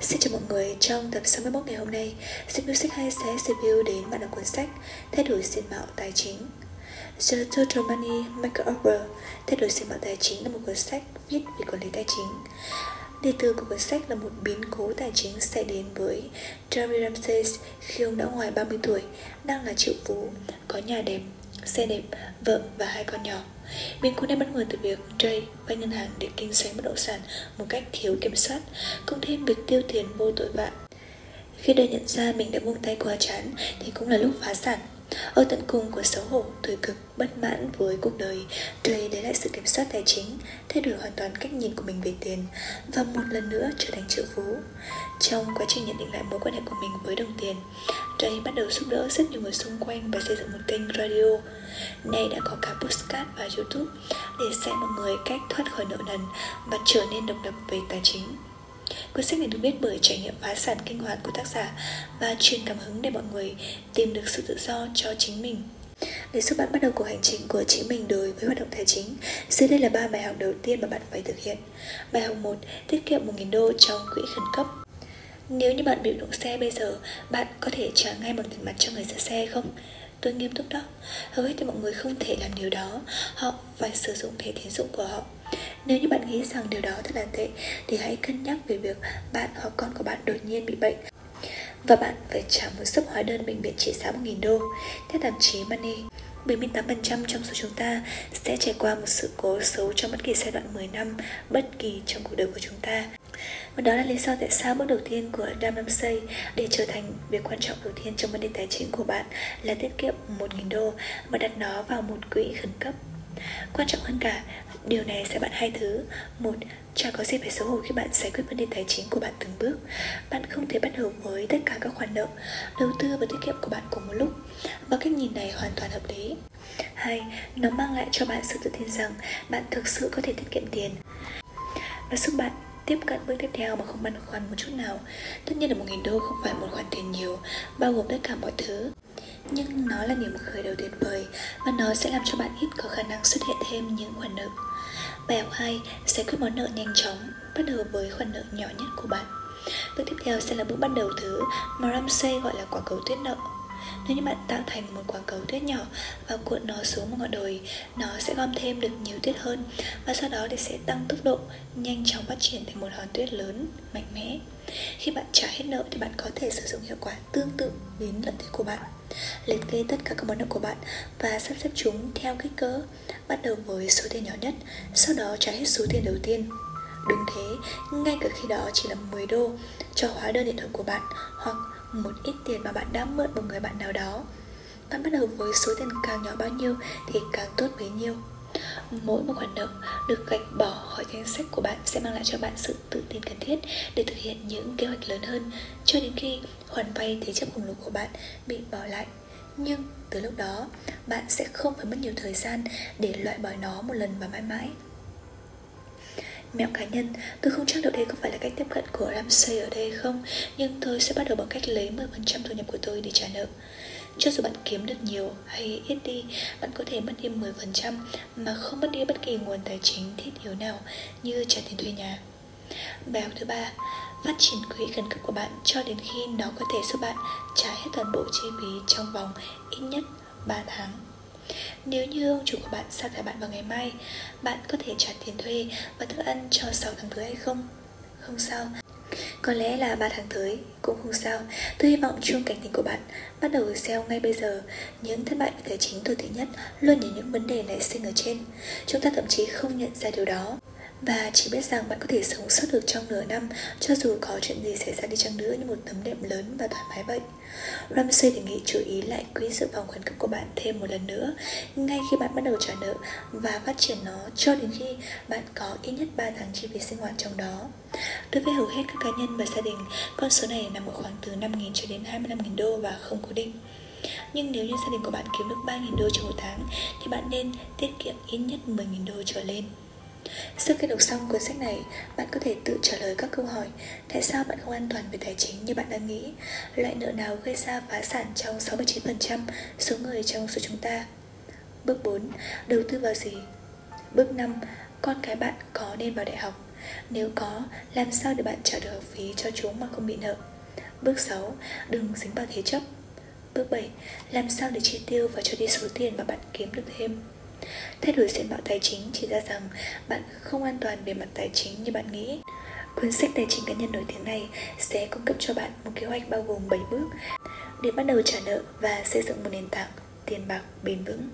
Xin chào mọi người, trong tập 61 ngày hôm nay, Sách Music 2 sẽ review đến bạn đọc cuốn sách Thay đổi diện mạo tài chính. The Total Money Makeover Thay đổi diện mạo tài chính là một cuốn sách viết về quản lý tài chính. Đề từ của cuốn sách là một biến cố tài chính xảy đến với Jeremy Ramsey khi ông đã ngoài 30 tuổi, đang là triệu phú, có nhà đẹp, xe đẹp, vợ và hai con nhỏ. Biến cố này bắt nguồn từ việc Jay vay ngân hàng để kinh doanh bất động sản một cách thiếu kiểm soát, cộng thêm việc tiêu tiền vô tội vạ. Khi đời nhận ra mình đã buông tay quá chán thì cũng là lúc phá sản. Ở tận cùng của xấu hổ, tuổi cực, bất mãn với cuộc đời, Trey lấy lại sự kiểm soát tài chính, thay đổi hoàn toàn cách nhìn của mình về tiền và một lần nữa trở thành triệu phú. Trong quá trình nhận định lại mối quan hệ của mình với đồng tiền, Trey bắt đầu giúp đỡ rất nhiều người xung quanh và xây dựng một kênh radio. Nay đã có cả postcard và youtube để dạy mọi người cách thoát khỏi nợ nần và trở nên độc lập về tài chính. Cuốn sách này được viết bởi trải nghiệm phá sản kinh hoàng của tác giả và truyền cảm hứng để mọi người tìm được sự tự do cho chính mình. Để giúp bạn bắt đầu cuộc hành trình của chính mình đối với hoạt động tài chính, dưới đây là ba bài học đầu tiên mà bạn phải thực hiện. Bài học 1: tiết kiệm 1.000 đô trong quỹ khẩn cấp. Nếu như bạn bị đụng xe bây giờ, bạn có thể trả ngay một tiền mặt cho người sửa xe không? Tôi nghiêm túc đó Hầu hết thì mọi người không thể làm điều đó Họ phải sử dụng thẻ tín dụng của họ nếu như bạn nghĩ rằng điều đó thật là tệ, Thì hãy cân nhắc về việc bạn hoặc con của bạn đột nhiên bị bệnh Và bạn phải trả một sấp hóa đơn bệnh viện trị giá 1.000 đô, Theo tạp chí Money 78% trong số chúng ta sẽ trải qua một sự cố xấu trong bất kỳ giai đoạn 10 năm, bất kỳ trong cuộc đời của chúng ta. Và đó là lý do tại sao bước đầu tiên của Dan Ramsey để trở thành việc quan trọng đầu tiên trong vấn đề tài chính của bạn là tiết kiệm 1.000 đô và đặt nó vào một quỹ khẩn cấp. Quan trọng hơn cả, điều này sẽ bạn hai thứ. Một, chẳng có gì phải xấu hổ khi bạn giải quyết vấn đề tài chính của bạn từng bước. Bạn không thể bắt đầu với tất cả các khoản nợ, đầu tư và tiết kiệm của bạn cùng một lúc. Và cách nhìn này hoàn toàn hợp lý. Hai, nó mang lại cho bạn sự tự tin rằng bạn thực sự có thể tiết kiệm tiền và giúp bạn tiếp cận bước tiếp theo mà không băn khoăn một chút nào Tất nhiên là 1.000 đô không phải một khoản tiền nhiều Bao gồm tất cả mọi thứ nhưng nó là niềm khởi đầu tuyệt vời Và nó sẽ làm cho bạn ít có khả năng xuất hiện thêm những khoản nợ. Bài học 2 Giải quyết món nợ nhanh chóng, Bắt đầu với khoản nợ nhỏ nhất của bạn. Bước tiếp theo sẽ là bước bắt đầu thứ mà Ramsey gọi là quả cầu tuyết nợ nếu như bạn tạo thành một quả cầu tuyết nhỏ và cuộn nó xuống một ngọn đồi, nó sẽ gom thêm được nhiều tuyết hơn và sau đó thì sẽ tăng tốc độ, nhanh chóng phát triển thành một hòn tuyết lớn, mạnh mẽ. Khi bạn trả hết nợ thì bạn có thể sử dụng hiệu quả tương tự đến lợi thế của bạn. Liệt kê tất cả các món nợ của bạn và sắp xếp chúng theo kích cỡ, bắt đầu với số tiền nhỏ nhất, sau đó trả hết số tiền đầu tiên Đúng thế, ngay cả khi đó chỉ là 10 đô cho hóa đơn điện thoại của bạn hoặc một ít tiền mà bạn đã mượn một người bạn nào đó. Bạn bắt đầu với số tiền càng nhỏ bao nhiêu thì càng tốt bấy nhiêu. Mỗi một khoản nợ được gạch bỏ khỏi danh sách của bạn sẽ mang lại cho bạn sự tự tin cần thiết để thực hiện những kế hoạch lớn hơn. Cho đến khi khoản vay thế chấp khổng lồ của bạn bị bỏ lại, nhưng từ lúc đó, bạn sẽ không phải mất nhiều thời gian để loại bỏ nó một lần và mãi mãi mẹo cá nhân Tôi không chắc liệu đây có phải là cách tiếp cận của Ramsey ở đây không Nhưng tôi sẽ bắt đầu bằng cách lấy 10% thu nhập của tôi để trả nợ cho dù bạn kiếm được nhiều hay ít đi, bạn có thể mất đi 10% mà không mất đi bất kỳ nguồn tài chính thiết yếu nào như trả tiền thuê nhà. Bài học thứ ba, phát triển quỹ khẩn cấp của bạn cho đến khi nó có thể giúp bạn trả hết toàn bộ chi phí trong vòng ít nhất 3 tháng. Nếu như ông chủ của bạn sa thải bạn vào ngày mai, Bạn có thể trả tiền thuê và thức ăn cho 6 tháng tới hay không? Không sao. Có lẽ là 3 tháng tới, cũng không sao. Tôi hy vọng chuông cảnh tỉnh của bạn Bắt đầu gieo ngay bây giờ. Những thất bại về tài chính tồi tệ nhất Luôn là những vấn đề nảy sinh ở trên. Chúng ta thậm chí không nhận ra điều đó và chỉ biết rằng bạn có thể sống sót được trong nửa năm cho dù có chuyện gì xảy ra đi chăng nữa như một tấm đệm lớn và thoải mái vậy. Ramsey đề nghị chú ý lại quỹ dự phòng khẩn cấp của bạn thêm một lần nữa ngay khi bạn bắt đầu trả nợ và phát triển nó cho đến khi bạn có ít nhất 3 tháng chi phí sinh hoạt trong đó. Đối với hầu hết các cá nhân và gia đình, con số này nằm ở khoảng từ 5.000 cho đến 25.000 đô và không cố định. Nhưng nếu như gia đình của bạn kiếm được 3.000 đô trong một tháng thì bạn nên tiết kiệm ít nhất 10.000 đô trở lên. Sau khi đọc xong cuốn sách này, bạn có thể tự trả lời các câu hỏi Tại sao bạn không an toàn về tài chính như bạn đang nghĩ? Loại nợ nào gây ra phá sản trong 69% số người trong số chúng ta? Bước 4. Đầu tư vào gì? Bước 5. Con cái bạn có nên vào đại học? Nếu có, làm sao để bạn trả được học phí cho chúng mà không bị nợ? Bước 6. Đừng dính vào thế chấp Bước 7. Làm sao để chi tiêu và cho đi số tiền mà bạn kiếm được thêm Thay đổi diện mạo tài chính chỉ ra rằng bạn không an toàn về mặt tài chính như bạn nghĩ. Cuốn sách tài chính cá nhân nổi tiếng này sẽ cung cấp cho bạn một kế hoạch bao gồm 7 bước để bắt đầu trả nợ và xây dựng một nền tảng tiền bạc bền vững.